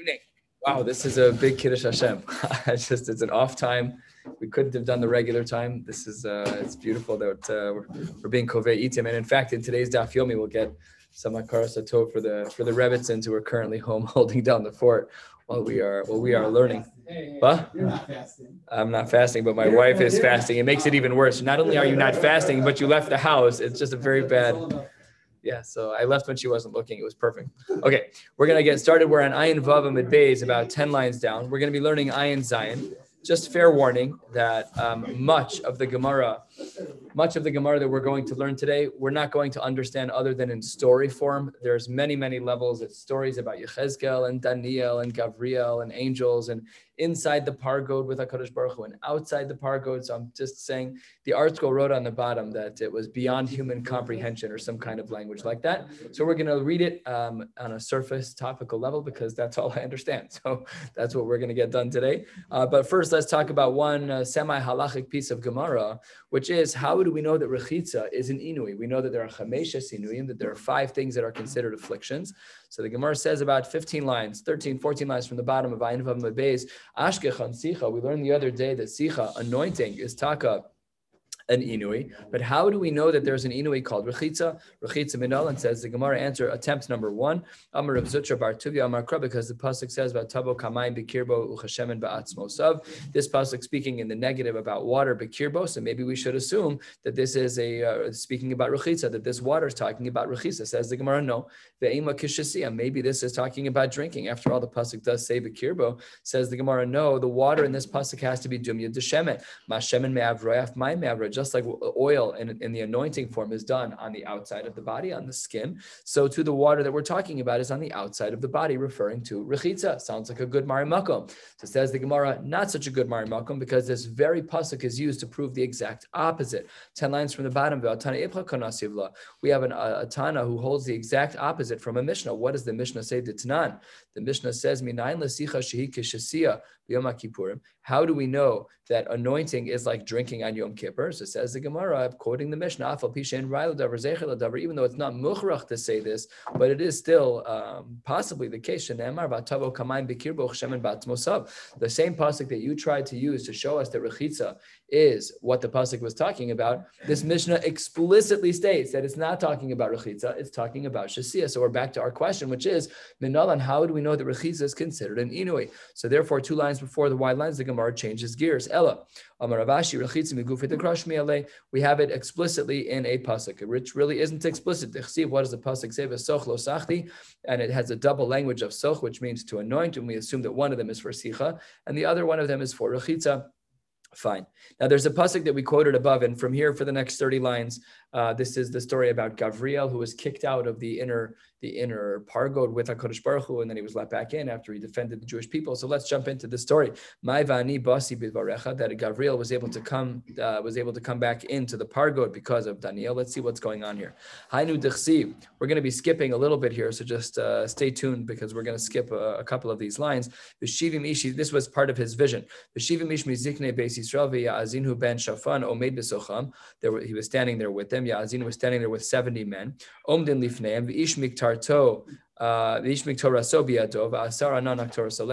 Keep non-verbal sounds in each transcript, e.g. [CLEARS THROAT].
evening. Wow, this is a big Kiddush Hashem. [LAUGHS] it's just, it's an off time. We couldn't have done the regular time. This is, uh, it's beautiful that uh, we're, we're being Kovei Itim. And in fact, in today's Daf Yomi, we'll get some Akara Sato for the, for the Rebbetzins who are currently home [LAUGHS] holding down the fort while we are, while we are learning. But You're not fasting. I'm not fasting, but my wife is fasting. It makes it even worse. Not only are you not fasting, but you left the house. It's just a very bad, yeah, so I left when she wasn't looking. It was perfect. Okay, we're gonna get started. We're on Ayin Vav Amid Beis, about 10 lines down. We're gonna be learning Ayin Zayin. Just fair warning that um, much of the Gemara, much of the Gemara that we're going to learn today, we're not going to understand other than in story form. There's many, many levels. It's stories about Yechezkel and Daniel and Gabriel and angels and inside the pargod with HaKadosh Baruch Hu and outside the pargod. So I'm just saying the article wrote on the bottom that it was beyond human comprehension or some kind of language like that. So we're going to read it um, on a surface topical level because that's all I understand. [LAUGHS] So that's what we're going to get done today. Uh, but first, let's talk about one uh, semi halachic piece of Gemara, which is how do we know that Rechitza is an Inui? We know that there are Chamesha Inuyim, that there are five things that are considered afflictions. So the Gemara says about 15 lines, 13, 14 lines from the bottom of Ayin Vav Beis, Ashkechan Sicha. We learned the other day that Sicha, anointing, is Taka an inui. But how do we know that there's an inui called rechitza? Rechitza minal and says the Gemara answer attempt number one. Amar Rav Zutra Bar Tuvia Amar Kra because the pasuk says about tabo kamayim bekirbo uchashemen ba'atzmosav. This pasuk speaking in the negative about water bekirbo. So maybe we should assume that this is a uh, speaking about rechitza that this water is talking about rechitza. Says the Gemara no. Ve'ema kishasiya. Maybe this is talking about drinking. After all, the pasuk does say bekirbo. Says the Gemara no. The water in this pasuk has to be dumya deshemen. Mashemen me'avroyaf my me'avroy just like oil in, the anointing form is done on the outside of the body, on the skin, so to the water that we're talking about is on the outside of the body, referring to rechitza. Sounds like a good marimakom. So says the Gemara, not such a good marimakom because this very pasuk is used to prove the exact opposite. Ten lines from the bottom, we have an, a, a Tana who holds the exact opposite from a Mishnah. What does the Mishnah say to Tanan? The Mishnah says, B'yom kippurim. How do we know that anointing is like drinking on Yom Kippur? So says the Gemara, quoting the Mishnah, even though it's not muchrach to say this, but it is still um, possibly the case. The same pasuk that you tried to use to show us that rechitza is what the pasuk was talking about. This Mishnah explicitly states that it's not talking about rechitza; it's talking about shasia. So we're back to our question, which is. How do we know that rechitza is considered an inui? So therefore, two lines before the wide lines, the Gemara changes gears. Ella, Amaravashi rechitza We have it explicitly in a pasuk, which really isn't explicit. What does the pasuk say? V'soch lo sachti, and it has a double language of soch, which means to anoint, and we assume that one of them is for sicha, and the other one of them is for rechitza. Fine. Now there's a pasuk that we quoted above, and from here for the next 30 lines, uh, this is the story about Gavriel, who was kicked out of the inner the inner pargod with Hakadosh Baruch Hu, and then he was let back in after he defended the Jewish people. So let's jump into the story. Maivani basi bidvarecha that Gavriel was able to come uh, was able to come back into the pargod because of Daniel. Let's see what's going on here. Hainu. We're going to be skipping a little bit here, so just uh, stay tuned because we're going to skip a, a, couple of these lines. V'shivim ishi. This was part of his vision. V'shivim ish mizikne beis Yisrael ben shafan omed besocham. There he was standing there with them. Yazin was standing there with seventy men. Omdin lifneim v'ish miktar Marto, uh,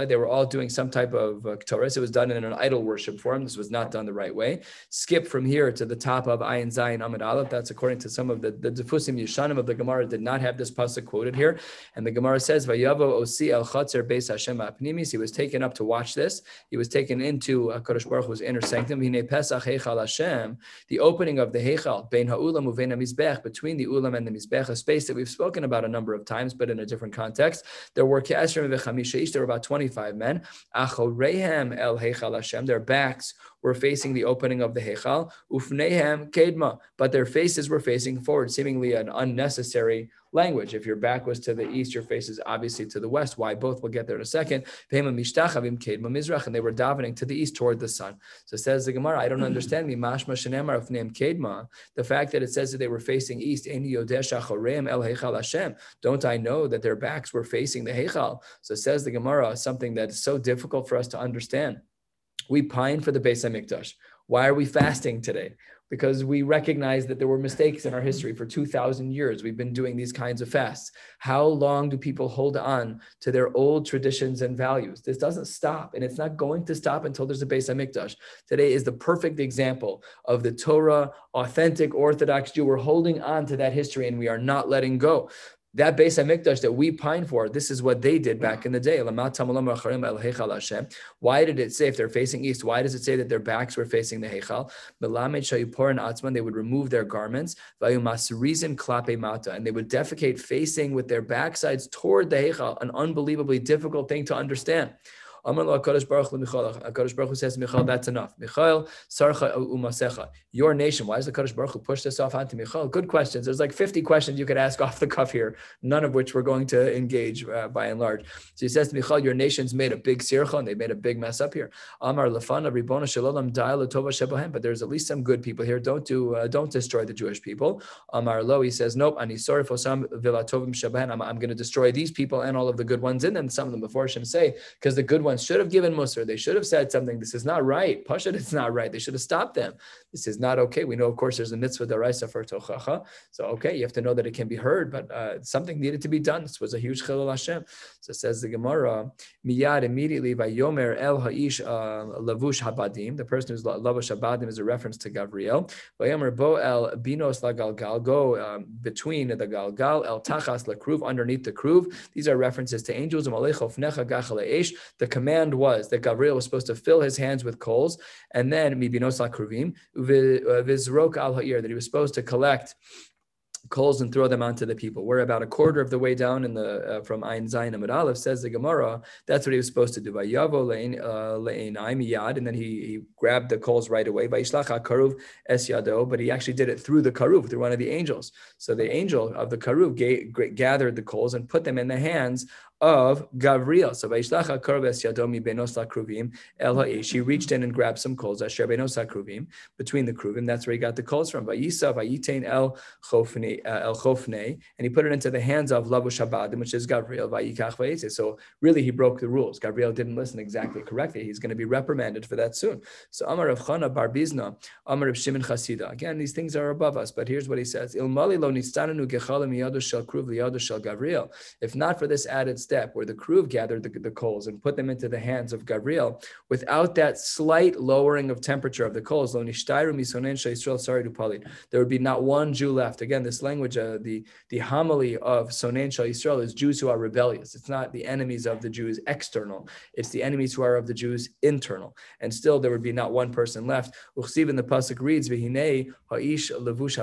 they were all doing some type of uh, Ktoris. It was done in an idol worship form. This was not done the right way. Skip from here to the top of Ayin Zayin Amid Aleph. That's according to some of the, the Defusim Yishanim of the Gemara did not have this pasuk quoted here. And the Gemara says, Vayavo Osi El Chatzer Beis Hashem Apnimis. He was taken up to watch this. He was taken into uh, Kodesh Baruch Hu's inner sanctum. Pesach Heichal Hashem. The opening of the Heichal, Bein Ha'ulam Uvein HaMizbech, between the Ulam and the Mizbech, a space that we've spoken about a number of times, but in a different context. There were there were about 25 men. Achorehem el Heichal Hashem. Their backs were facing the opening of the Hechal. Ufnehem kedma. But their faces were facing forward, seemingly an unnecessary language. If your back was to the east, your face is obviously to the west. Why both? We'll get there in a second. And they were davening to the east toward the sun. So says the Gemara, I don't understand me. The fact that it says that they were facing east, don't I know that their backs were facing the Heichal? So says the Gemara, something that is so difficult for us to understand. We pine for the Beis Hamikdash. Why are we fasting today? because we recognize that there were mistakes in our history for 2000 years. We've been doing these kinds of fasts. How long do people hold on to their old traditions and values? This doesn't stop and it's not going to stop until there's a Beis Hamikdash. Today is the perfect example of the Torah authentic orthodox Jew. We're holding on to that history and we are not letting go that Beis Hamikdash that we pine for, this is what they did back in the day. Why did it say if they're facing east? Why does it say that their backs were facing the Heichal? They would remove their garments, and they would defecate facing with their backsides toward the Heichal, an unbelievably difficult thing to understand. Amar lo HaKadosh Baruch Michal. HaKadosh Baruch Hu says Michal, that's enough. Michal, Sarcha Umasecha. Your nation. Why does the Kadosh Baruch Hu push this off onto Michal? Good questions. There's like 50 questions you could ask [LAUGHS] off the cuff here, none of which we're going to engage uh, by and large. So he says to Michal, your nation's made a big sircha and they made a big mess up here. Amar Lefana Ribona Shalom Tova Shebohem. But there's at least some good people here. Don't do, uh, don't destroy the Jewish people. Amar Lo, he says, nope. Ani sorry for some Vilatovim Shebohem. I'm, I'm going to destroy these people and all of the good ones in them. Some of them before Hashem say, because the good ones should have given Musar. They should have said something. This is not right. Pashat, it's not right. They should have stopped them. This is not okay. We know, of course, there's a mitzvah daraisa for tochacha. So, okay, you have to know that it can be heard, but uh, something needed to be done. This was a huge chilul Hashem. So says the Gemara, miyad immediately by Yomer el ha'ish uh, lavush habadim. The person who's lavush habadim is a reference to Gabriel. Yomer bo el binos la galgal. Go um, between the galgal el tachas lakruv underneath the kruv. These are references to angels. The command was that Gabriel was supposed to fill his hands with coals, and then mibinos lakruvim vizrok al ha'ir that he was supposed to collect coals and throw them onto the people. We're about a quarter of the way down in the uh, from Ein Zayin Amid Aleph says the Gemara. That's what he was supposed to do. Vayavo le'ein uh, yad, and then he, he grabbed the coals right away. By Vayishlach karuv es yado, but he actually did it through the karuv, through one of the angels. So the angel of the karuv gathered the coals and put them in the hands of Gavriel. So Vaishlacha Korves Yadomi Benos Kruvim El Ha'ish. He reached in and grabbed some coals, Asher Benos Kruvim, between the Kruvim. That's where he got the coals from. Vayisa Vayitain El Chofne, uh, El Chofne, and he put it into the hands of Lavu Shabbadim, which is Gavriel Vayikach Vayise. So really, he broke the rules. Gabriel didn't listen exactly correctly. He's going to be reprimanded for that soon. So Amar of Chana bar Bizna, Amar of Shimon Chasida. Again, these things are above us, but here's what he says: Ilmali lo nistananu gechalim yadu shel kruv liyadu shel Gavriel. If not for this added step where the crew have gathered the, the, coals and put them into the hands of Gabriel, without that slight lowering of temperature of the coals, there would be not one Jew left. Again, this language, uh, the, the homily of Sonen Shal Yisrael is Jews who are rebellious. It's not the enemies of the Jews external, it's the enemies who are of the Jews internal. And still, there would be not one person left. Uchsiv in the Pasuk reads, ha'ish levush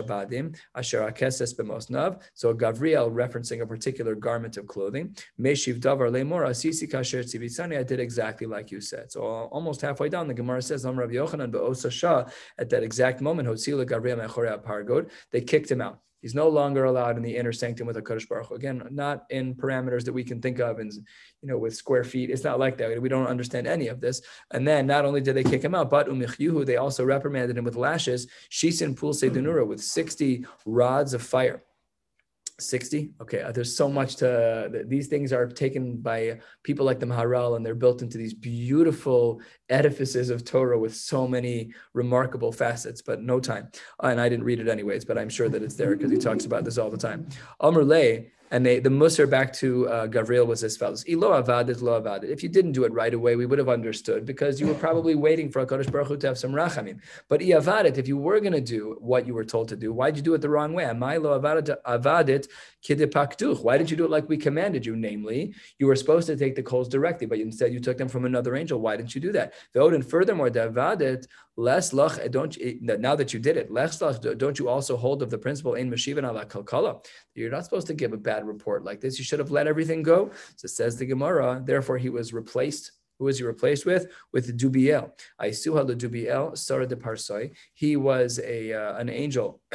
asher b'mosnav. So Gabriel referencing a particular garment of clothing. Meshiv davar lemor asisi kasher tzivitsani. I did exactly like you said. So uh, almost halfway down, the Gemara says, Am Rav Yochanan be'osa shah. At that exact moment, Hotzila Gabriel mechore pargod. They kicked him out. He's no longer allowed in the inner sanctum with a Kodesh Baruch Hu. Again, not in parameters that we can think of and you know with square feet. It's not like that. We don't understand any of this. And then not only did they kick him out, but umichyuhu, they also reprimanded him with lashes, shisin pulse denura, with 60 rods of fire. 60 okay uh, there's so much to these things are taken by people like the maharal and they're built into these beautiful edifices of torah with so many remarkable facets but no time. And i didn't read it anyways but i'm sure that it's there because he talks about this all the time. Amr and they, the Musar back to uh, Gavriel was as follows: Ilo avadit, lo avadit. If you didn't do it right away, we would have understood because you were probably waiting for a Kodesh Baruch Hu to have some rachamim. But avadit, if you were going to do what you were told to do, why'd you do it the wrong way? Amai lo avadit, avadit Why didn't you do it like we commanded you? Namely, you were supposed to take the coals directly, but instead you took them from another angel. Why didn't you do that? And furthermore, the avadit less lach. Don't now that you did it, less lach. Don't you also hold of the principle in mashivan ala kalkala? You're not supposed to give a bad report like this. You should have let everything go. So says the Gemara. Therefore, he was replaced. Who was he replaced with? With Dubiel. Aisuha the Dubiel, Sarah de Parsoi. He was a uh, an angel. [CLEARS THROAT]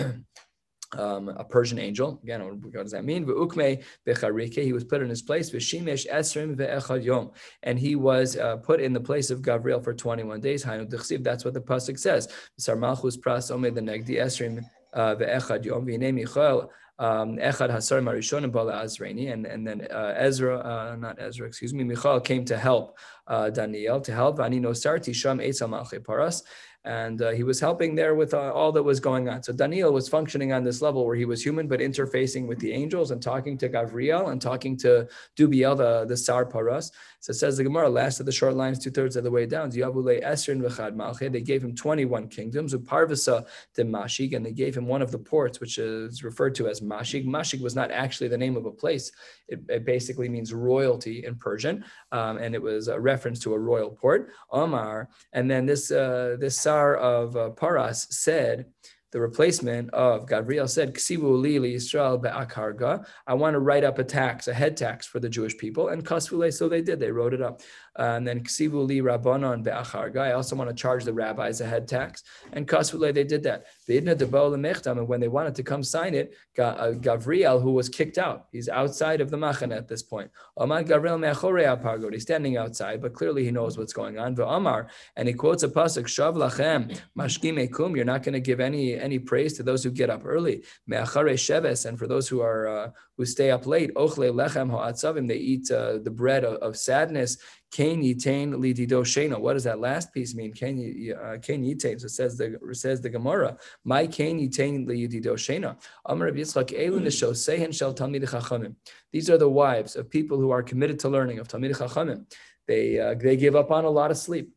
Um, a Persian angel. Again, what does that mean? He was put in his place. esrim And he was uh, put in the place of Gabriel for 21 days. That's what the pasuk says. Sarmalchus pras omed the negdi esrim uh, ve'echad yom v'nei michael um, Echad Hasar Marishon Bala Azraini, and and then uh, Ezra, uh, not Ezra, excuse me, Michal came to help uh, Daniel to help. Ani Nosarti Sham Malche Paras. And uh, he was helping there with uh, all that was going on. So Daniel was functioning on this level where he was human, but interfacing with the angels and talking to Gavriel and talking to Dubiel, the, the Sar Paras. So it says the Gemara, last of the short lines, two thirds of the way down. They gave him 21 kingdoms, Uparvasa de Mashig, and they gave him one of the ports, which is referred to as Mashig. Mashig was not actually the name of a place, it, it basically means royalty in Persian, um, and it was a reference to a royal port, Omar. And then this, uh, this Of uh, Paras said, the replacement of Gabriel said, Ksivu li Israel be'akarga. I want to write up a tax, a head tax for the Jewish people. And kasvule, so they did. They wrote it up. And then ksivu li rabbanon be'acharga. I also want to charge the rabbis a head tax. And kasvule, they did that. And when they wanted to come sign it, uh, Gavriel, who was kicked out, he's outside of the machan at this point. Gavriel He's standing outside, but clearly he knows what's going on. Amar, and he quotes a pasuk, Shav lachem mashkim You're not going to give any any praise to those who get up early. Sheves, and for those who are uh, who stay up late, ochle lechem ha'atzavim. They eat uh, the bread of, of sadness. Kain yitain lidido shena. What does that last piece mean? Kain yitain. So it says the says the Gemara. My kain yitain lidido shena. Amar Rabbi Yitzchak elun nisho sehen shel talmid chachamim. These are the wives of people who are committed to learning of talmid chachamim. They uh, they give up on a lot of sleep.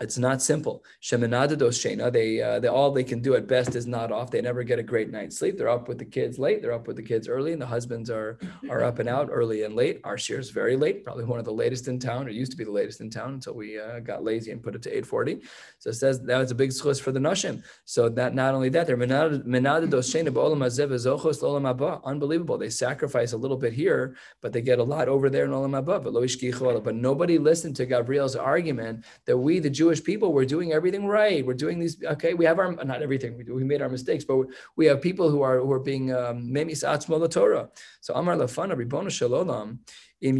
It's not simple. Sheminadados shena. They uh, they all they can do at best is not off. They never get a great night's sleep. They're up with the kids late. They're up with the kids early, and the husbands are are up and out early and late. Our share is very late, probably one of the latest in town. It used to be the latest in town until we uh, got lazy and put it to 8:40. So it says that was a big schus for the nashim. So that not only that, they're menadados shena ba'olam hazev. Unbelievable. They sacrifice a little bit here, but they get a lot over there in olam haba. But nobody listened to Gabriel's argument that we, the Jews Jewish people, we're doing everything right. We're doing these. Okay, we have our not everything. We do. We made our mistakes, but we have people who are who are being memis um, Torah. So Amar Lafana Ribona Shalom. If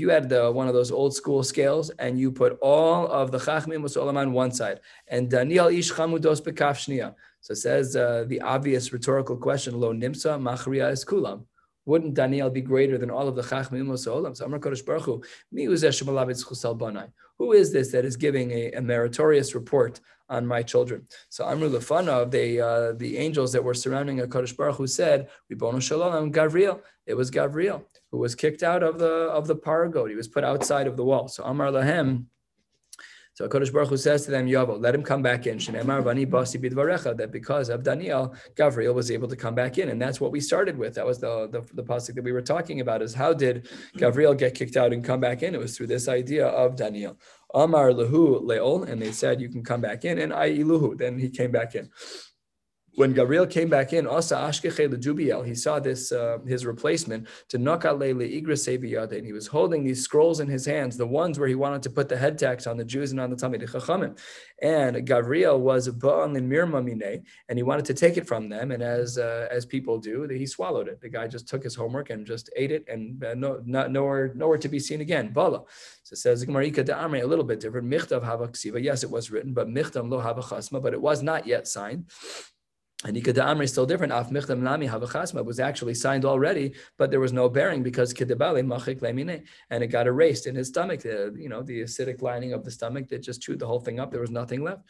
you had the, one of those old school scales and you put all of the chachmim olam on one side and Daniel ish chamudos bekaf shnia. So it says uh, the obvious rhetorical question: Lo nimsa machriya is kulam wouldn't Daniel be greater than all of the Chachmim Olam? So Amar Kodesh Baruch Hu, who is this that is giving a, a meritorious report on my children? So Amru Lefanov, they uh, the angels that were surrounding a Kodesh Baruch Hu said, Ribono Shalom, Gavriel. It was Gavriel who was kicked out of the of the pargod. He was put outside of the wall. So Amar Lahem, so Kodesh Baruch Hu says to them, Yavo, let him come back in. That because of Daniel, Gabriel was able to come back in. And that's what we started with. That was the, the, the pasuk that we were talking about is how did Gabriel get kicked out and come back in? It was through this idea of Daniel. Amar Lahu Leol, and they said, you can come back in. And I Luhu, then he came back in when Gabriel came back in, he saw this uh, his replacement to and he was holding these scrolls in his hands, the ones where he wanted to put the head tax on the Jews and on the Talmid Chachamim. And Gabriel was Ba'al in Mirmamine, and he wanted to take it from them. And as uh, as people do, he swallowed it. The guy just took his homework and just ate it, and uh, no, not nowhere nowhere to be seen again. Bala. So it says Amre a little bit different. Michtav hava Yes, it was written, but Michtam lo hava chasma, but it was not yet signed. And Ikada Amr is still different. Af Michtam Nami Havachasma was actually signed already, but there was no bearing because Kedabale Machik Lemine, and it got erased in his stomach. The, you know, the acidic lining of the stomach that just chewed the whole thing up. There was nothing left.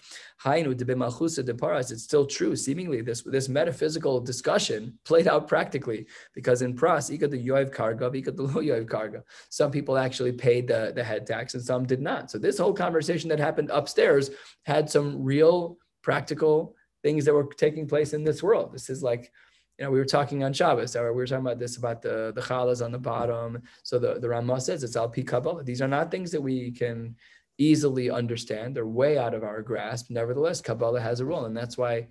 Hainu Debimalchusa Deparas. It's still true. Seemingly, this this metaphysical discussion played out practically because in Pras, Ika the Yoiv Karga, Ika the Lo Yoiv Karga. Some people actually paid the, the head tax and some did not. So this whole conversation that happened upstairs had some real practical things that were taking place in this world. This is like, you know, we were talking on Shabbos, or we were talking about this about the the challahs on the bottom. So the the Ramah says it's al pi Kabbalah. These are not things that we can easily understand. They're way out of our grasp. Nevertheless, Kabbalah has a role, and that's why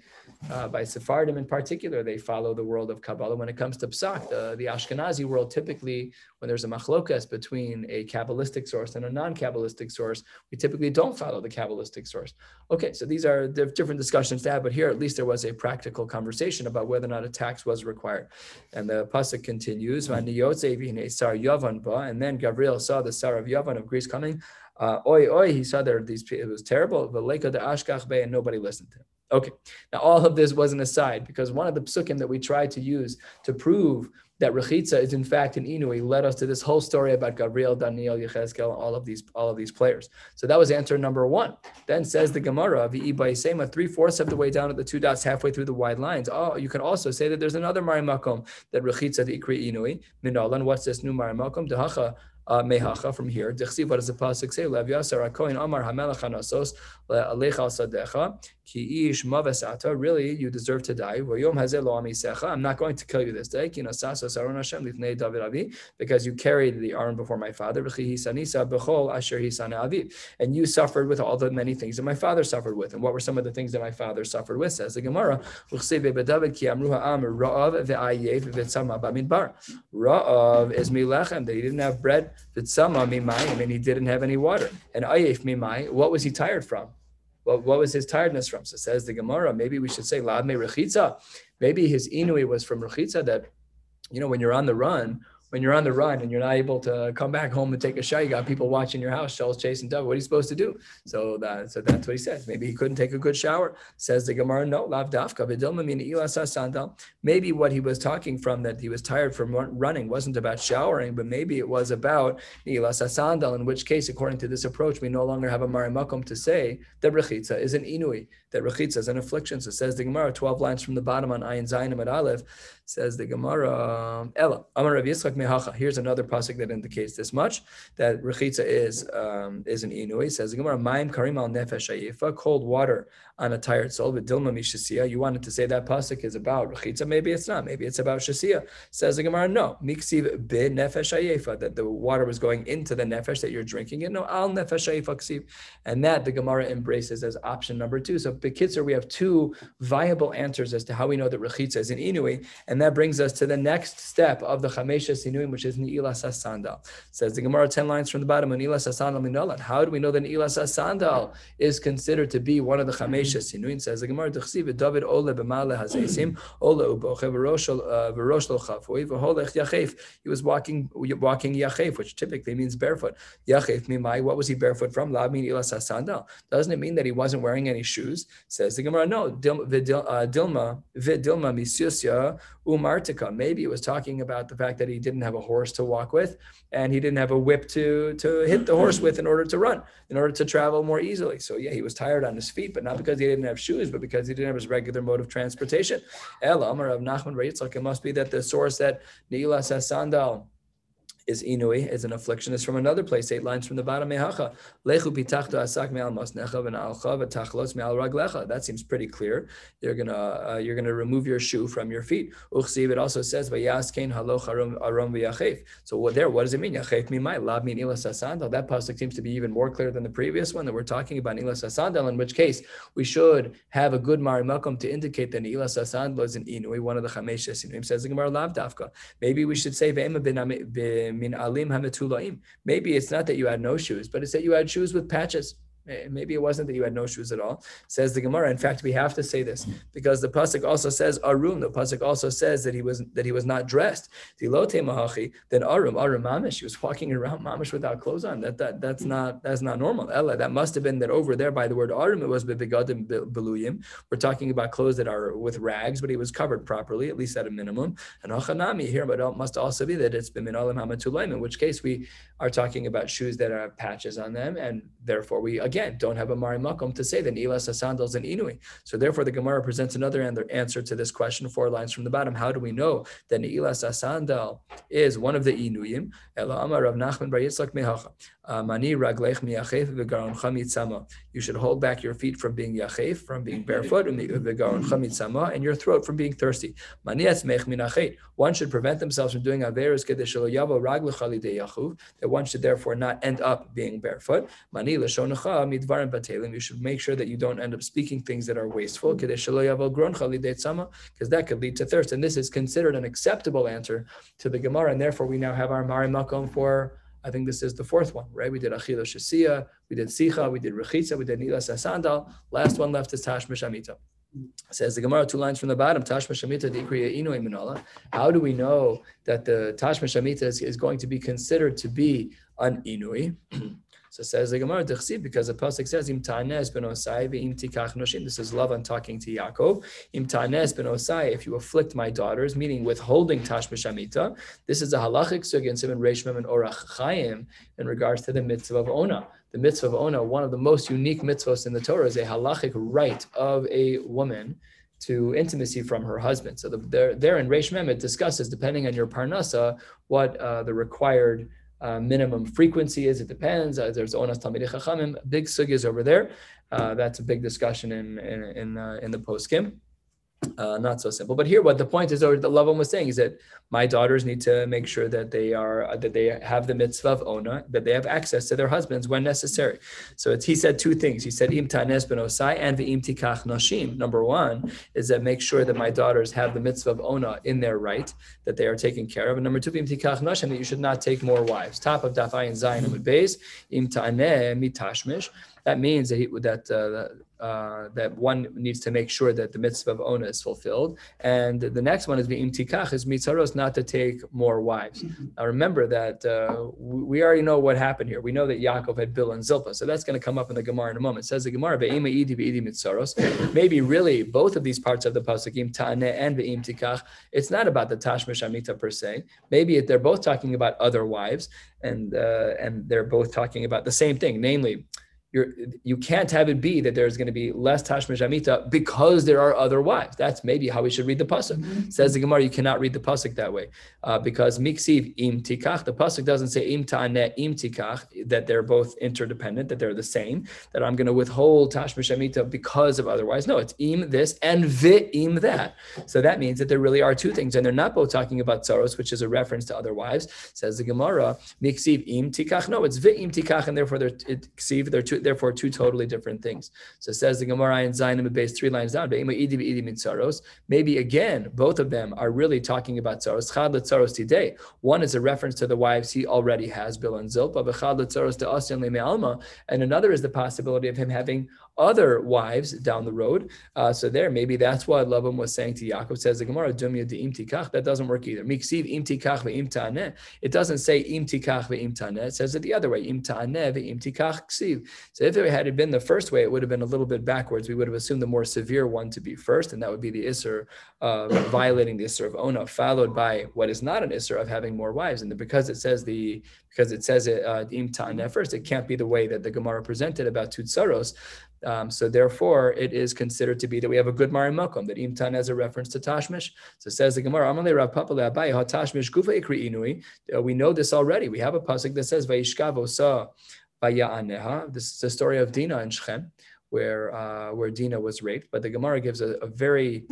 uh, by Sephardim in particular, they follow the world of Kabbalah. When it comes to Psak, the, the Ashkenazi world, typically when there's a machlokas between a Kabbalistic source and a non-Kabbalistic source, we typically don't follow the Kabbalistic source. Okay, so these are different discussions to have, but here at least there was a practical conversation about whether or not a tax was required. And the pasuk continues, and then Gabriel saw the Sar of Yavan of Greece coming. Uh, oi, oi, he saw there these it was terrible. The Lake of the Ashkahbe, and nobody listened to him. Okay, now all of this was an aside because one of the psukim that we tried to use to prove that Rechitza is in fact an Inui led us to this whole story about Gabriel, Daniel, Yechezkel, all of these all of these players. So that was answer number one. Then says the Gemara, Sema, three fourths of the way down at the two dots, halfway through the wide lines. Oh, you can also say that there's another Marimakom that Rechitza the Ikri Inui Minalan. What's this new Marimakom? Dehacha Uh, mehacha from here. Dichsiv, what does the pasuk say? Lev Yasar Akoin Amar Hamelach Hanasos Le'alecha Sadecha Ki Ish Mavasata. Really, you deserve to die. V'yom Hazeh Lo Amisecha. I'm not going to kill you this day. Ki Nasasos Aron Hashem Lifnei David Avi because you carried the arm before my father. V'chi Hisanisa B'chol Asher Hisana Avi. And you suffered with all the many things that my father suffered with. And what were some of the things that my father suffered with? Says the Gemara. Uchsiv Bedavid Ki Amru Ha'am Ra'av Ve'ayev Ve'tzama Bamidbar. Ra'av is milechem. They didn't have bread V'tzama mimayim, and he didn't have any water. And ayif mimai, what was he tired from? Well, what was his tiredness from? So says the Gemara, maybe we should say lad me rechitza. Maybe his inui was from rechitza that, you know, when you're on the run, when you're on the run and you're not able to come back home and take a shot, you got people watching your house, shells chasing dove. What are you supposed to do? So that so that's what he says. Maybe he couldn't take a good shower. Says the Gemara, no, lav dafka Maybe what he was talking from that he was tired from running wasn't about showering, but maybe it was about sandal. In which case, according to this approach, we no longer have a marimakum to say the rechitza is an inui, that rechitza is an affliction. So says the Gemara, twelve lines from the bottom on ayin zayinim at aleph. Says the Gemara, Ella, Amar Rav Yitzchak Mehacha. Here's another pasuk that indicates this much that rechitza is um, is an inui. Says the Gemara, Maim Karim al Nefesh Ayifa, cold water on a tired soul. But Dilma Mishasiya, you wanted to say that pasuk is about rechitza. Maybe it's not. Maybe it's about Shasiya. Says the Gemara, no. Miksiv be Nefesh Ayifa, that the water was going into the nefesh that you're drinking it. No, al Nefesh Ayifa ksiv. And that the Gemara embraces as option number two. So Bekitzer, we have two viable answers as to how we know that rechitza is an inui. And that brings us to the next step of the Chamesha Sinuim, which is Ni'ila Sasandal. Says the Gemara 10 lines from the bottom, Ni'ila Sasandal Minolan. How do we know that Ni'ila Sasandal is considered to be one of the Chamesha Sinuim? Says the Gemara, Dechsiv, David Ole B'male Hazesim, Ole Uboche, V'rosh uh, Chafui, V'holech Yachef. He was walking walking Yachef, which typically means barefoot. Yachef Mimai, what was he barefoot from? La Ni'ila Sasandal. Doesn't it mean that he wasn't wearing any shoes? Says the Gemara, no. Uh, Dilma, Vidilma Misusya, umartika. Maybe it was talking about the fact that he didn't have a horse to walk with and he didn't have a whip to, to hit the horse with in order to run, in order to travel more easily. So yeah, he was tired on his feet, but not because he didn't have shoes, but because he didn't have his regular mode of transportation. El Amar of Nachman Reitzak, it must be that the source that Neila says sandal is inui, is an affliction, is from another place, eight lines from the bottom. Mehacha. Lechu asak me'al me'al raglecha. That seems pretty clear. You're gonna uh, you're gonna remove your shoe from your feet. Uchsiv, it also says v'yaskein haloch arom v'yachef. So what there, what does it mean? Yachef mimai, lab min ilas asandal. That pasuk seems to be even more clear than the previous one that we're talking about ilas asandal, in which case we should have a good marimakum to indicate that ilas asandal is an inui, one of the chamesh inuim. Says the Gemara lav dafka. Maybe we should say ve'ema min alim hametulaim. Maybe it's not that you had no shoes, but it's that you had shoes with patches. Eh, maybe it wasn't that you had no shoes at all. Says the Gemara. In fact, we have to say this because the pasuk also says arum. The pasuk also says that he was that he was not dressed. Then arum arum mamish. He was walking around mamish without clothes on. That that that's not that's not normal. Ella. That must have been that over there by the word arum. It was begadim beluyim. We're talking about clothes that are with rags, but he was covered properly, at least at a minimum. And achanami here, but it must also be that it's been alim hamatulaim. In which case we are talking about shoes that have patches on them, and therefore we again again don't have a Mari Makom to say that Nilas sandals and Inui. So therefore, the Gemara presents another answer to this question, four lines from the bottom. How do we know that Nilas sandal is one of the Inuyim? Rav Nachman Bar Yitzchak Mehacha. You should hold back your feet from being yachef, from being barefoot, um, chamitzama, and your throat from being thirsty. One should prevent themselves from doing yachuv. That one should therefore not end up being barefoot. You should make sure that you don't end up speaking things that are wasteful. Because that could lead to thirst. And this is considered an acceptable answer to the Gemara, and therefore we now have our mari makom for I think this is the fourth one, right? We did Achila Shasiya, we did Sicha, we did Rechitza, we did Nila Sasandal. Last one left is Tash Mishamita. Says the Gemara, two lines from the bottom, Tashma Shamita Dikriya Inui Minala. How do we know that the Tashma Shamita is, is going to be considered to be an Inui? [CLEARS THROAT] So says the Gemara, because the pasuk says, "Im tanes ben osai ve'im tikach noshim." This is Lavan talking to Yaakov. Im tanes ben osai, if you afflict my daughters, meaning withholding tash b'shamita. This is a halachic sugya in Siman Reish Mem and Orach Chaim in regards to the mitzvah of Ona. The mitzvah of Ona, one of the most unique mitzvahs in the Torah, is a halachic right of a woman to intimacy from her husband. So the, there, there in Reish Mem, it discusses, depending on your parnasa, what uh, the required uh, minimum frequency is. It depends. Uh, there's onas talmidei chachamim, big sugyas over there. Uh, that's a big discussion in in in, uh, in the poskim uh, not so simple. But here, what the point is, or the Lavan was saying, is that my daughters need to make sure that they are that they have the mitzvah of ona, that they have access to their husbands when necessary. So he said two things. He said im tanes ben osai and ve'im tikach nashim. Number one is that make sure that my daughters have the mitzvah of ona in their right, that they are taken care of. And number two, ve'im tikach nashim, that you should not take more wives. Top of daf and zayin with base im taneh mitashmish. That means that he, that uh, uh, that one needs to make sure that the mitzvah of ona is fulfilled. And the next one is the tikach is mitzaros not to take more wives. Mm-hmm. Now remember that uh, we already know what happened here. We know that Yaakov had Bilhah and Zilpah, so that's going to come up in the Gemara in a moment. It says the Gemara be'ima idi be'idi mitzaros. Maybe really both of these parts of the pasuk im ta'aneh and be'im tikach. It's not about the tashmish amita per se. Maybe they're both talking about other wives, and uh, and they're both talking about the same thing, namely you're, you can't have it be that there's going to be less tashmish amita because there are other wives. That's maybe how we should read the pasuk. Mm-hmm. Says the Gemara, you cannot read the pasuk that way uh, because miksiv im tikach. The pasuk doesn't say im ta'aneh im tikach that they're both interdependent, that they're the same. That I'm going to withhold tashmish amita because of otherwise. No, it's im this and vi im that. So that means that there really are two things, and they're not both talking about tsaros, which is a reference to other wives. Says the Gemara, miksiv im tikach. No, it's vi im tikach, and therefore they're it, they're two therefore two totally different things. So it says the Gemara in Zainim base three lines down. Maybe again, both of them are really talking about tsaros. Chad tsaros today. One is a reference to the wives he already has, Bilhah and Zilpah. And another is the possibility of him having other wives down the road. Uh, so there, maybe that's what Lavan was saying to Yaakov. Says the Gemara, Dumya de im tikach. That doesn't work either. Miksiv im tikach. It doesn't say im tikach ve'im ta'aneh. It says it the other way. Im ta'aneh ve'im tikach ksiv. So if it had been the first way, it would have been a little bit backwards. We would have assumed the more severe one to be first, and that would be the isser [COUGHS] violating the isser of ona, followed by what is not an isser of having more wives. And because it says the because it says it uh, ta'aneh first, it can't be the way that the Gemara presented about tutsaros. Um, so therefore, it is considered to be that we have a good Mari Makom, that Imtan has a reference to Tashmish. So says the Gemara, Tashmish Gufa Ikri Inui. Uh, we know this already. We have a pasuk that says, Vayishkav Osa Vaya'aneha. This is the story of Dina and Shechem, where, uh, where Dina was raped. But the Gemara gives a, a very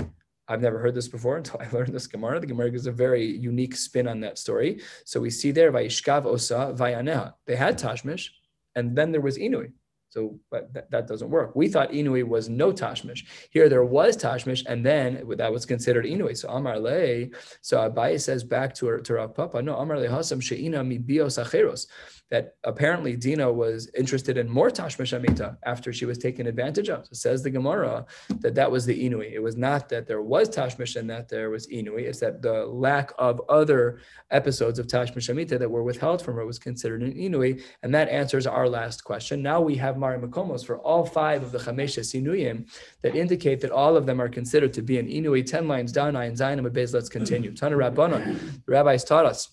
I've never heard this before [LAUGHS] until I learned this Gemara. The Gemara gives a very unique spin on that story. So we see there, Vayishkav Osa Vayaneha. They had Tashmish, and then there was Inui. So, that, that doesn't work. We thought Inui was no Tashmish. Here there was Tashmish, and then that was considered Inui. So Amar Le, so Abaye says back to, to Rav Papa, no, Amar Le Hasam She'ina mi bios acheros that apparently Dina was interested in more Tashmish Amita after she was taken advantage of. So says the Gemara that that was the Inui. It was not that there was Tashmish and that there was Inui. It's that the lack of other episodes of Tashmish Amita that were withheld from her was considered an Inui. And that answers our last question. Now we have Mari Makomos for all five of the Chamesha Sinuyim that indicate that all of them are considered to be an Inui. 10 lines down, I Ayin Zayin, Bez, let's continue. Tana Rabbanon, the rabbis taught us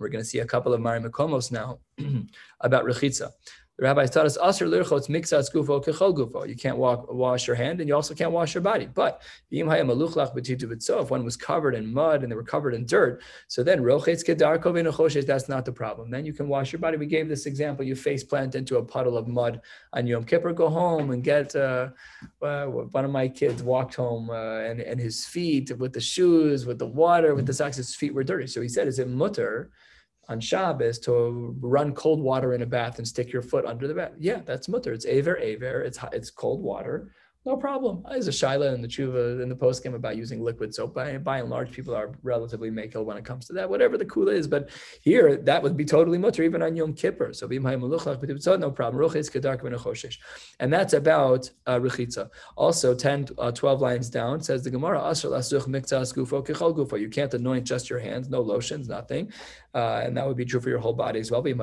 we're going to see a couple of Mari Makomos now [CLEARS THROAT] about Rechitza. The rabbis taught us asr lirchotz mixas gufo kechol gufo. You can't walk, wash your hand, and you also can't wash your body. But if one was covered in mud and they were covered in dirt, so then rochetz kedar that's not the problem. Then you can wash your body. We gave this example: you face plant into a puddle of mud on Yom Kippur, go home and get. Uh, uh, one of my kids walked home uh, and and his feet with the shoes, with the water, with the socks, his feet were dirty. So he said, "Is it mutter?" On Shabbos to run cold water in a bath and stick your foot under the bath. Yeah, that's mutter. It's aver aver. It's it's cold water. no problem. There's a shaila in the tshuva in the poskim about using liquid soap. By, by and large, people are relatively makel when it comes to that, whatever the kula is. But here, that would be totally mutter, even on Yom Kippur. So no problem. And that's about uh, rechitza. Also, 10, uh, 12 lines down says the Gemara, you can't anoint just your hands, no lotions, nothing. Uh, and that would be true for your whole body as well. If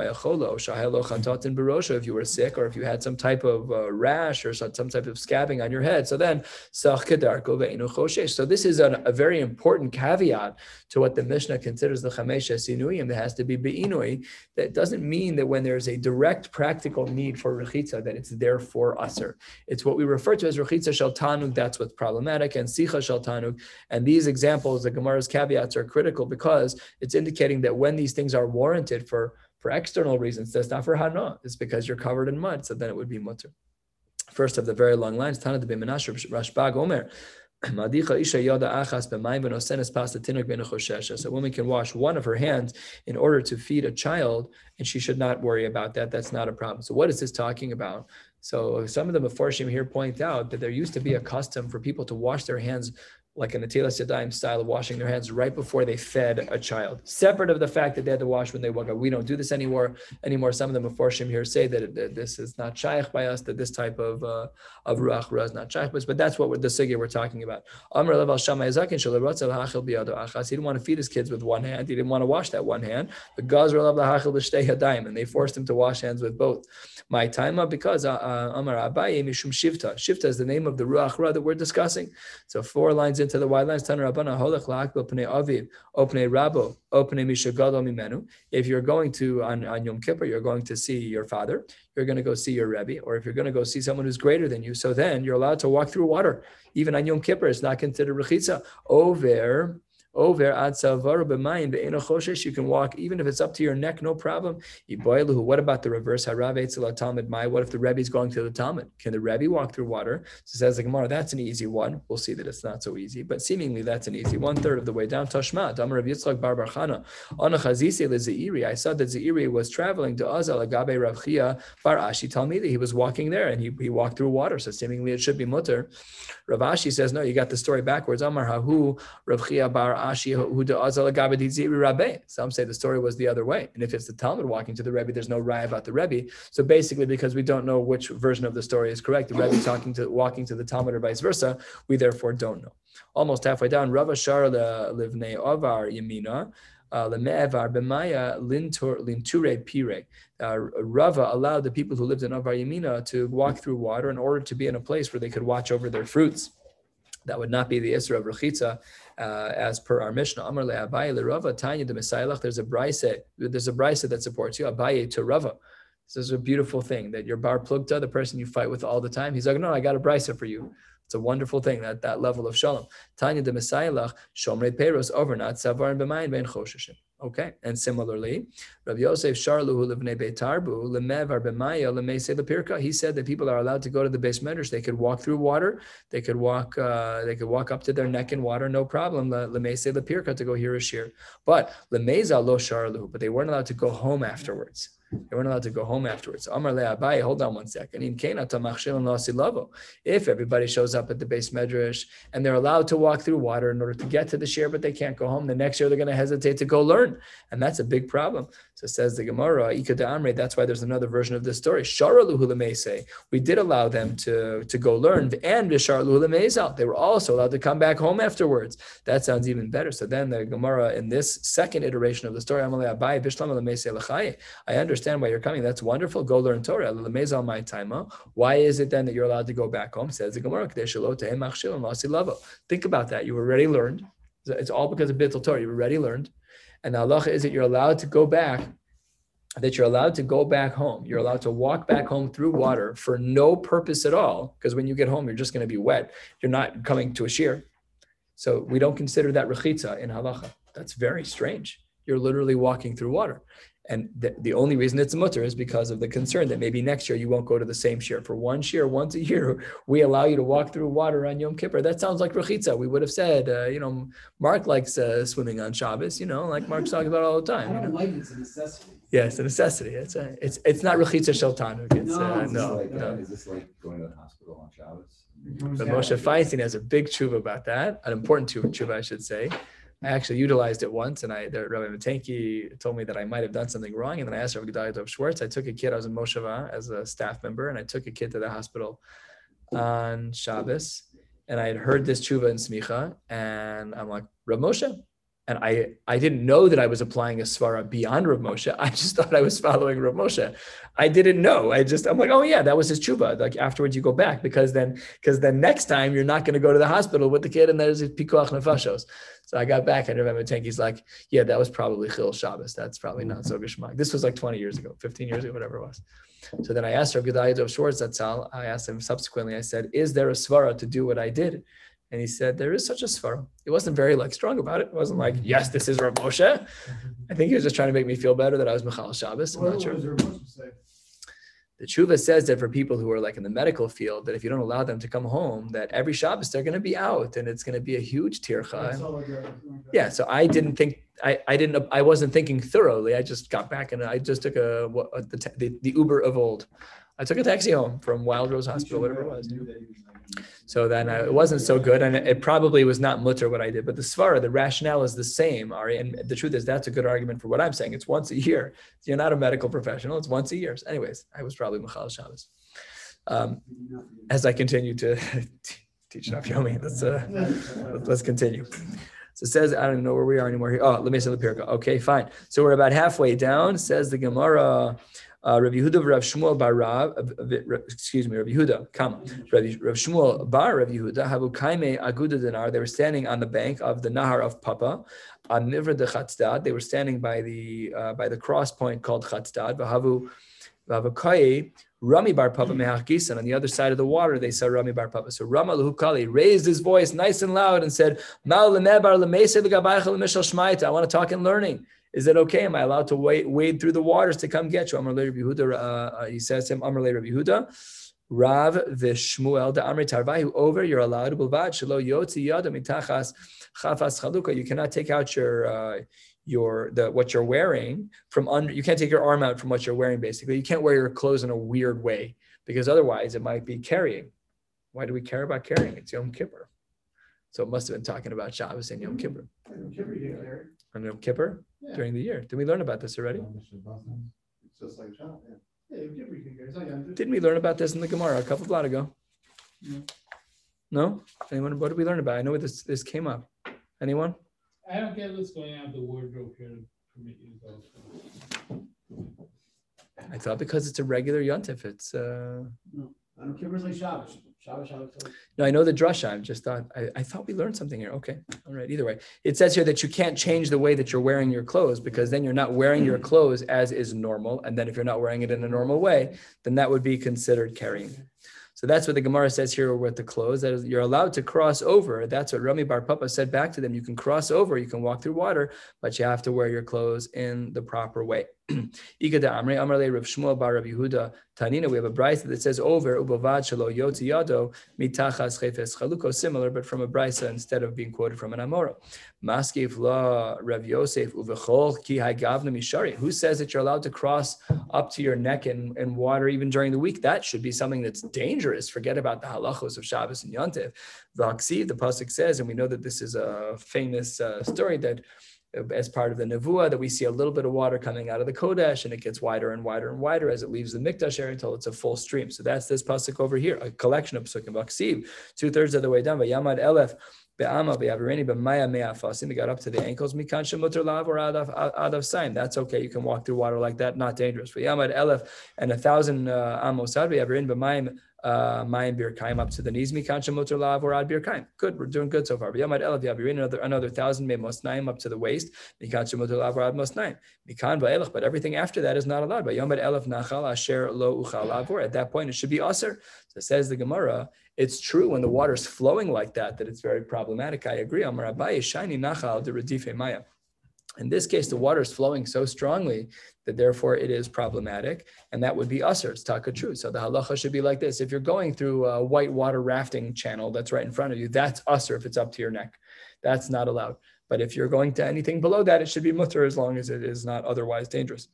you were sick or if you had some type of uh, rash or some, type of scabbing on your head. So then, so this is a, very important caveat to what the Mishnah considers the Chamesha Sinuyim. There has to be Be'inui. That doesn't mean that when there's a direct practical need for Rechitza, that it's there for Aser. It's what we refer to as Rechitza Shal Tanug, that's what's problematic, and Sicha Shal Tanug. And these examples, the Gemara's caveats are critical because it's indicating that when these things are warranted for for external reasons, that's not for hana. It's because you're covered in mud, so then it would be mutter. First of the very long lines, Tana de Bimanash Rashbag Omer. [CLEARS THROAT] So a woman can wash one of her hands in order to feed a child, and she should not worry about that. That's not a problem. So, what is this talking about? So, some of the Meforshim here point out that there used to be a custom for people to wash their hands like an Netilas Yadayim style of washing their hands right before they fed a child, separate of the fact that they had to wash when they woke up. We don't do this anymore. Anymore, some of the Meforshim here say that, that this is not shaykh by us, that this type of uh, of ruach is not shaykh by us, but that's what the sigir we're talking about. Amr He didn't want to feed his kids with one hand. He didn't want to wash that one hand. And they forced him to wash hands with both. My time because uh, uh, Amar Abaye Mishum Shivta. Shivta is the name of the ruach that we're discussing. So four lines in into the wide lines. Rabana holech pnei aviv, opnei rabo, opnei mishagadol mimenu. If you're going to on, on Yom Kippur, you're going to see your father. You're going to go see your rebbe, or if you're going to go see someone who's greater than you, so then you're allowed to walk through water. Even on Yom Kippur, it's not considered rechitza. Over over ad b'mayim You can walk even if it's up to your neck, no problem. What about the reverse? Talmud Mai. What if the Rebbe is going to the Talmud? Can the Rebbe walk through water? So says the Gemara, that's an easy one. We'll see that it's not so easy, but seemingly that's an easy one third of the way down. Tashma, Damar of Yitzchak Bar Barchana. I saw that Zeiri was traveling to Azal Agabe Rav Chia Bar Ashi Talmidi. He was walking there and he, he walked through water. So seemingly it should be mutter. Rav Ashi says, no, you got the story backwards. Amar Hahu Rav Chia Bar Some say the story was the other way. And if it's the Talmud walking to the Rebbe, there's no raya about the Rebbe. So basically, because we don't know which version of the story is correct, the Rebbe talking to walking to the Talmud or vice versa, we therefore don't know. Almost halfway down, Rava Shar Livnei Avar Yamina. Uh, Rava allowed the people who lived in Avar Yamina to walk through water in order to be in a place where they could watch over their fruits. That would not be the Isra of Rechitza, uh, as per our Mishnah. Amar le Abaye le Rava Tanya de. There's a brise. There's a brise that supports you. Abaye to Rava. This is a beautiful thing that your bar plugta, the person you fight with all the time, he's like, no, I got a brisa for you. It's a wonderful thing that that level of shalom. Tanya de Messiah shomrei peros overnat savar and b'mayin ben. Okay, and similarly, Rabbi Yosef Sharlu Livnei Beitarbu Lemevar B'Maya Lemese Lepirka. He said that people are allowed to go to the base. They could walk through water. They could walk. Uh, they could walk up to their neck in water, no problem. Lemese Lepirka to go hear a shir. But Lemeza Lo Sharlu. But they weren't allowed to go home afterwards. They weren't allowed to go home afterwards. Amar Abaye, hold on one second. If everybody shows up at the beis medrash and they're allowed to walk through water in order to get to the share, but they can't go home, the next year they're going to hesitate to go learn. And that's a big problem. So says the Gemara, Amre, that's why there's another version of this story. We did allow them to, to go learn, and they were also allowed to come back home afterwards. That sounds even better. So then the Gemara in this second iteration of the story, I understand why you're coming. That's wonderful. Go learn Torah. Why is it then that you're allowed to go back home? Says the Gemara. Think about that. You already learned. It's all because of Bittul Torah. You already learned. And the halacha is that you're allowed to go back, that you're allowed to go back home. You're allowed to walk back home through water for no purpose at all, because when you get home, you're just going to be wet. You're not coming to a shear. So we don't consider that rechitza in halacha. That's very strange. You're literally walking through water. And the, the only reason it's a mutter is because of the concern that maybe next year you won't go to the same shear. For one shear, once a year, [LAUGHS] we allow you to walk through water on Yom Kippur. That sounds like rechitza. We would have said, uh, you know, Mark likes uh, swimming on Shabbos, you know, like Mark's talking about all the time. I don't you know? like it's a necessity. Yes, a necessity. It's a, it's it's not rechitza Sheltanuk. It's No, uh, it's no, like, uh, no. Is this like going to the hospital on Shabbos? But Moshe Feinstein has a big tshuva about that, an important tshuva, I should say. I actually utilized it once, and I, the Rabbi Matenki told me that I might have done something wrong, and then I asked Rabbi Gedalia Dov Schwartz. I took a kid. I was in Moshava as a staff member, and I took a kid to the hospital on Shabbos, and I had heard this tshuva in Smicha, and I'm like, Rav Moshe. And I, I didn't know that I was applying a svara beyond Rav Moshe. [LAUGHS] I just thought I was following Rav Moshe. I didn't know. I just, I'm like, oh yeah, that was his tshuva. Like afterwards you go back because then, because then next time you're not going to go to the hospital with the kid and there's pikuach nefashos. So I got back and remember Tanky's like, yeah, that was probably Chil Shabbos. That's probably not so geshmak. This was like 20 years ago, 15 years ago, whatever it was. So then I asked Rav Gedalia Dov Schwartz, that's all. I asked him subsequently, I said, is there a svara to do what I did? And he said, there is such a svara. He wasn't very like strong about it. It wasn't like, yes, this is Rav Moshe. I think he was just trying to make me feel better that I was Michal Shabbos. I'm not sure. The tshuva says that for people who are like in the medical field, that if you don't allow them to come home, that every Shabbos they're going to be out, and it's going to be a huge tircha. Yeah, so I didn't think I, I didn't I wasn't thinking thoroughly. I just got back and I just took a uh, the, the, the Uber of old. I took a taxi home from Wild Rose Hospital, whatever it was. So then I, it wasn't so good, and it, probably was not mutter what I did. But the svara, the rationale is the same, Ari. And the truth is, that's a good argument for what I'm saying. It's once a year. You're not a medical professional. It's once a year. So anyways, I was probably Michal Shabbos. Um, as I continue to [LAUGHS] teach Daf Yomi, let's uh, let's continue. So it says, I don't know where we are anymore here. Oh, let me say the. Okay, fine. So we're about halfway down. Says the Gemara. Uh, Rav Yehuda, Rav Shmuel Bar Rav, excuse me, Rav Yehuda, come. Rav, Rav Shmuel Bar Rav Yehuda, Havu Kaime Aguda Dinar. They were standing on the bank of the Nahar of Papa, on Nivra de Chatzdad. They were standing by the uh, by the cross point called Chatzdad. Vahavu Vahakai Rami Bar Papa Mehach On the other side of the water, they saw Rami Bar Papa. So Rama Kali raised his voice nice and loud and said, I want to talk in learning. Is it okay? Am I allowed to wade, wade through the waters to come get you? Rabbi Yehuda, uh, he says him, Amar Rabbi Yehuda, Rav v'Shmuel da Amri Tarvayu over. You're allowed to bilvad shelo yotzi yada mitachas chafas chaluka. You cannot take out your uh, your the what you're wearing from under. You can't take your arm out from what you're wearing. Basically, you can't wear your clothes in a weird way because otherwise it might be carrying. Why do we care about carrying? It's Yom Kippur. So it must have been talking about Shabbos and Yom Kippur. On Yom Kippur Yeah. during the year. Did we learn about this already? It's just like Shabbos, yeah. Yeah, you can read it. It's like, I'm- Didn't we learn about this in the Gemara a couple of blot ago? No. No? Anyone? What did we learn about? I know this this came up. Anyone? I don't get what's going on with the wardrobe here to permit you to go. I thought because it's a regular yontif, it's uh I don't care, it's like Shabbos. No, I know the drasha. I just thought I, I thought we learned something here. Okay. All right. Either way. It says here that you can't change the way that you're wearing your clothes because then you're not wearing your clothes as is normal. And then if you're not wearing it in a normal way, then that would be considered carrying. So that's what the Gemara says here with the clothes. That is, you're allowed to cross over. That's what Rami Bar Papa said back to them. You can cross over, you can walk through water, but you have to wear your clothes in the proper way. Ika da Amri Amar Rav Shmuel Bar Rav Yehuda Tanina. We have a brisa that says over ubavad yotzi yado mitachas chefes chaluko. Similar, but from a brisa instead of being quoted from an Amora. Maskiv la Rav Yosef uvechol ki gavna mishari. Who says that you're allowed to cross up to your neck in, in water even during the week? That should be something that's dangerous. Forget about the halachos of Shabbos and Yontif. Vaksiv, the pasuk says, and we know that this is a famous uh, story that as part of the Nevuah, that we see a little bit of water coming out of the Kodesh and it gets wider and wider and wider as it leaves the Mikdash area until it's a full stream. So that's this pasuk over here, a collection of pasukim. Vaksiv, two thirds of the way down. by Yamad Elef. Be'ama be'avirini b'maya me'afasim. They got up to the ankles. Mikan shemuter lav or adav adav. That's okay. You can walk through water like that. Not dangerous. V'yamad elef and a thousand uh, amosad be'avirin b'mayim uh, Uh, mayim bir kaim up to the knees. Mikan shemuter lav or ad bir kaim. Good. We're doing good so far. V'yamad elef be'avirin another another thousand me naim up to the waist. Mikan shemuter lav or ad naim. Mikan ba'elech. But everything after that is not allowed. V'yamad elef nachal asher lo uchal lavor. At that point, it should be aser. So says the Gemara. It's true when the water's flowing like that that it's very problematic. I agree. Amar Abaye shiny nachal de redife maya. In this case, the water is flowing so strongly that therefore it is problematic, and that would be usher. It's taka true. So the halacha should be like this: if you're going through a white water rafting channel that's right in front of you, that's usher if it's up to your neck. That's not allowed. But if you're going to anything below that, it should be mutter as long as it is not otherwise dangerous.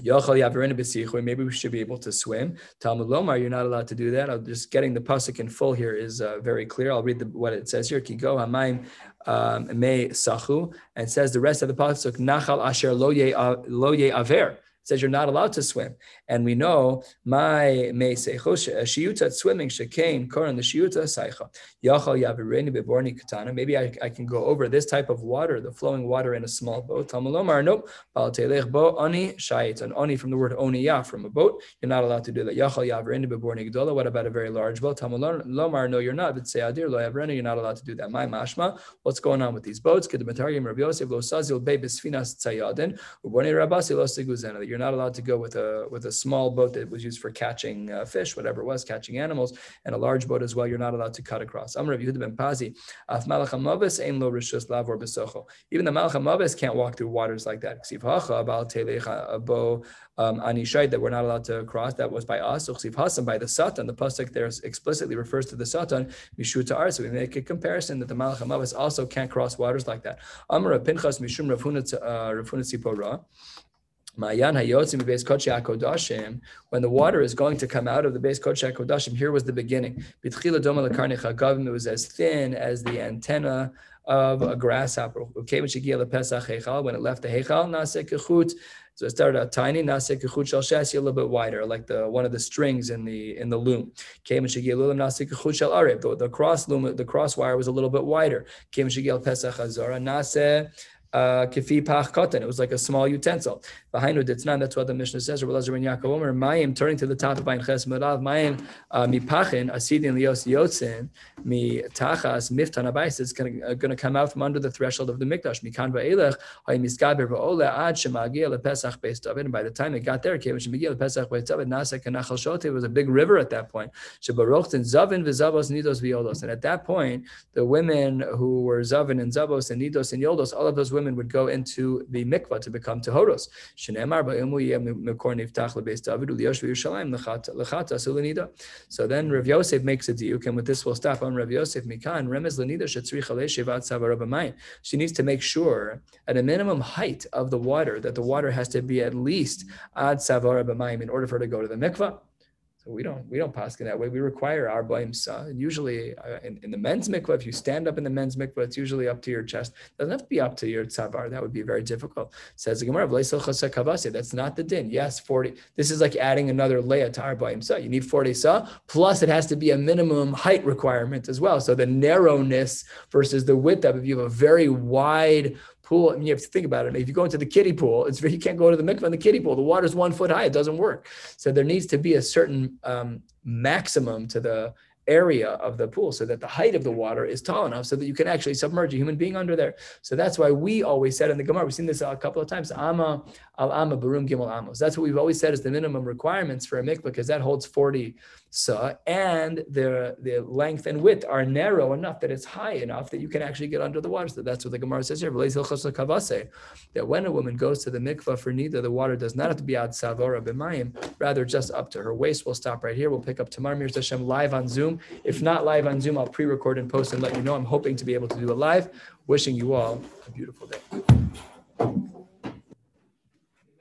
Maybe we should be able to swim. Talmud Lomar, you're not allowed to do that. I'm just getting the pasuk in full here is uh, very clear. I'll read the, what it says here. Kigo um, me sachu, and says the rest of the pasuk nachal asher lo ye aver. Says you're not allowed to swim, and we know my me secho shiyuta swimming shekain koran the shiyuta saicha yachal yaverini beborni katana. Maybe I, I can go over this type of water, the flowing water in a small boat. Talmud Lomar, nope. Bal telech bo oni shayit, an oni from the word oniyah from a boat. You're not allowed to do that. Yachal yaverini beborni gdola. What about a very large boat? Talmud Lomar, no, you're not. But say adir lo yaverini, you're not allowed to do that. My mashma, what's going on with these boats? Kedematariim Rabbi Yosef lo sazil be tzayadin uborni rabasi lo siguzena. You're not allowed to go with a with a small boat that was used for catching uh, fish, whatever it was, catching animals, and a large boat as well. You're not allowed to cut across. Amr Yehuda ben Pazi. Even the malach hamavis can't walk through waters like that. Ksiv hacha bal telecha bo um, that we're not allowed to cross. That was by us. By the satan. The pasuk there explicitly refers to the satan. Mishuta ar. So we make a comparison that the malach hamavis also can't cross waters like that. Amr Pinchas mishum Rav Huna tzipora. When the water is going to come out of the base kodesh here was the beginning. Doma. It was as thin as the antenna of a grasshopper. When when it left the kechut. So it started out tiny, a little bit wider, like the one of the strings in the in the loom. Came. The, cross loom, the cross wire was a little bit wider. Uh, kifi pach katan. It was like a small utensil. Behind it, it's not. That's what the Mishnah says. Rabbi Lazar ben Yaakov Omer Mayim turning to the top of Ayin Ches Merav Mayim uh, mi pachin asidin lios yotzin mi tachas miftan abayis. It's going uh, to come out from under the threshold of the mikdash. Mikan va'elech hay miskaber va'ole ad shemagia lepesach beis David. By the time it got there, came shemagia lepesach beis David. Nasa kanachal shote. It was a big river at that point. Shebarochtin zavin v'zavos nidos v'yodos. And at that point, the women who were zavin and zavos and nidos and yodos, all of those women would go into the mikvah to become sulenida. So then Rav Yosef makes a diuk, and with this we'll stop on Rav Yosef Mikan. Remez lenida. She needs to make sure at a minimum height of the water that the water has to be at least ad savar b'mayim in order for her to go to the mikvah. So we don't we don't pass it that way. We require arba'im sa. Usually uh, in, in the men's mikvah, if you stand up in the men's mikvah, it's usually up to your chest. It doesn't have to be up to your tzavar. That would be very difficult. Says the Gemara, that's not the din. Yes, 40. This is like adding another leah to arba'im sa. You need 40 sa, plus it has to be a minimum height requirement as well. So the narrowness versus the width of if you have a very wide pool. I mean, you have to think about it. If you go into the kiddie pool, it's you can't go to the mikvah in the kiddie pool. The water's one foot high. It doesn't work. So there needs to be a certain um, maximum to the area of the pool so that the height of the water is tall enough so that you can actually submerge a human being under there. So that's why we always said in the Gemara, we've seen this a couple of times, Ama al Ama Barum Gimel Amos. That's what we've always said is the minimum requirements for a mikvah because that holds 40 sa and the, the length and width are narrow enough that it's high enough that you can actually get under the water. So that's what the Gemara says here. That when a woman goes to the mikvah for nida, the water does not have to be ad savora b'mayim, rather just up to her waist. We'll stop right here. We'll pick up tomorrow, Mir Hashem, live on Zoom. If not live on Zoom, I'll pre-record and post and let you know. I'm hoping to be able to do it live. Wishing you all a beautiful day.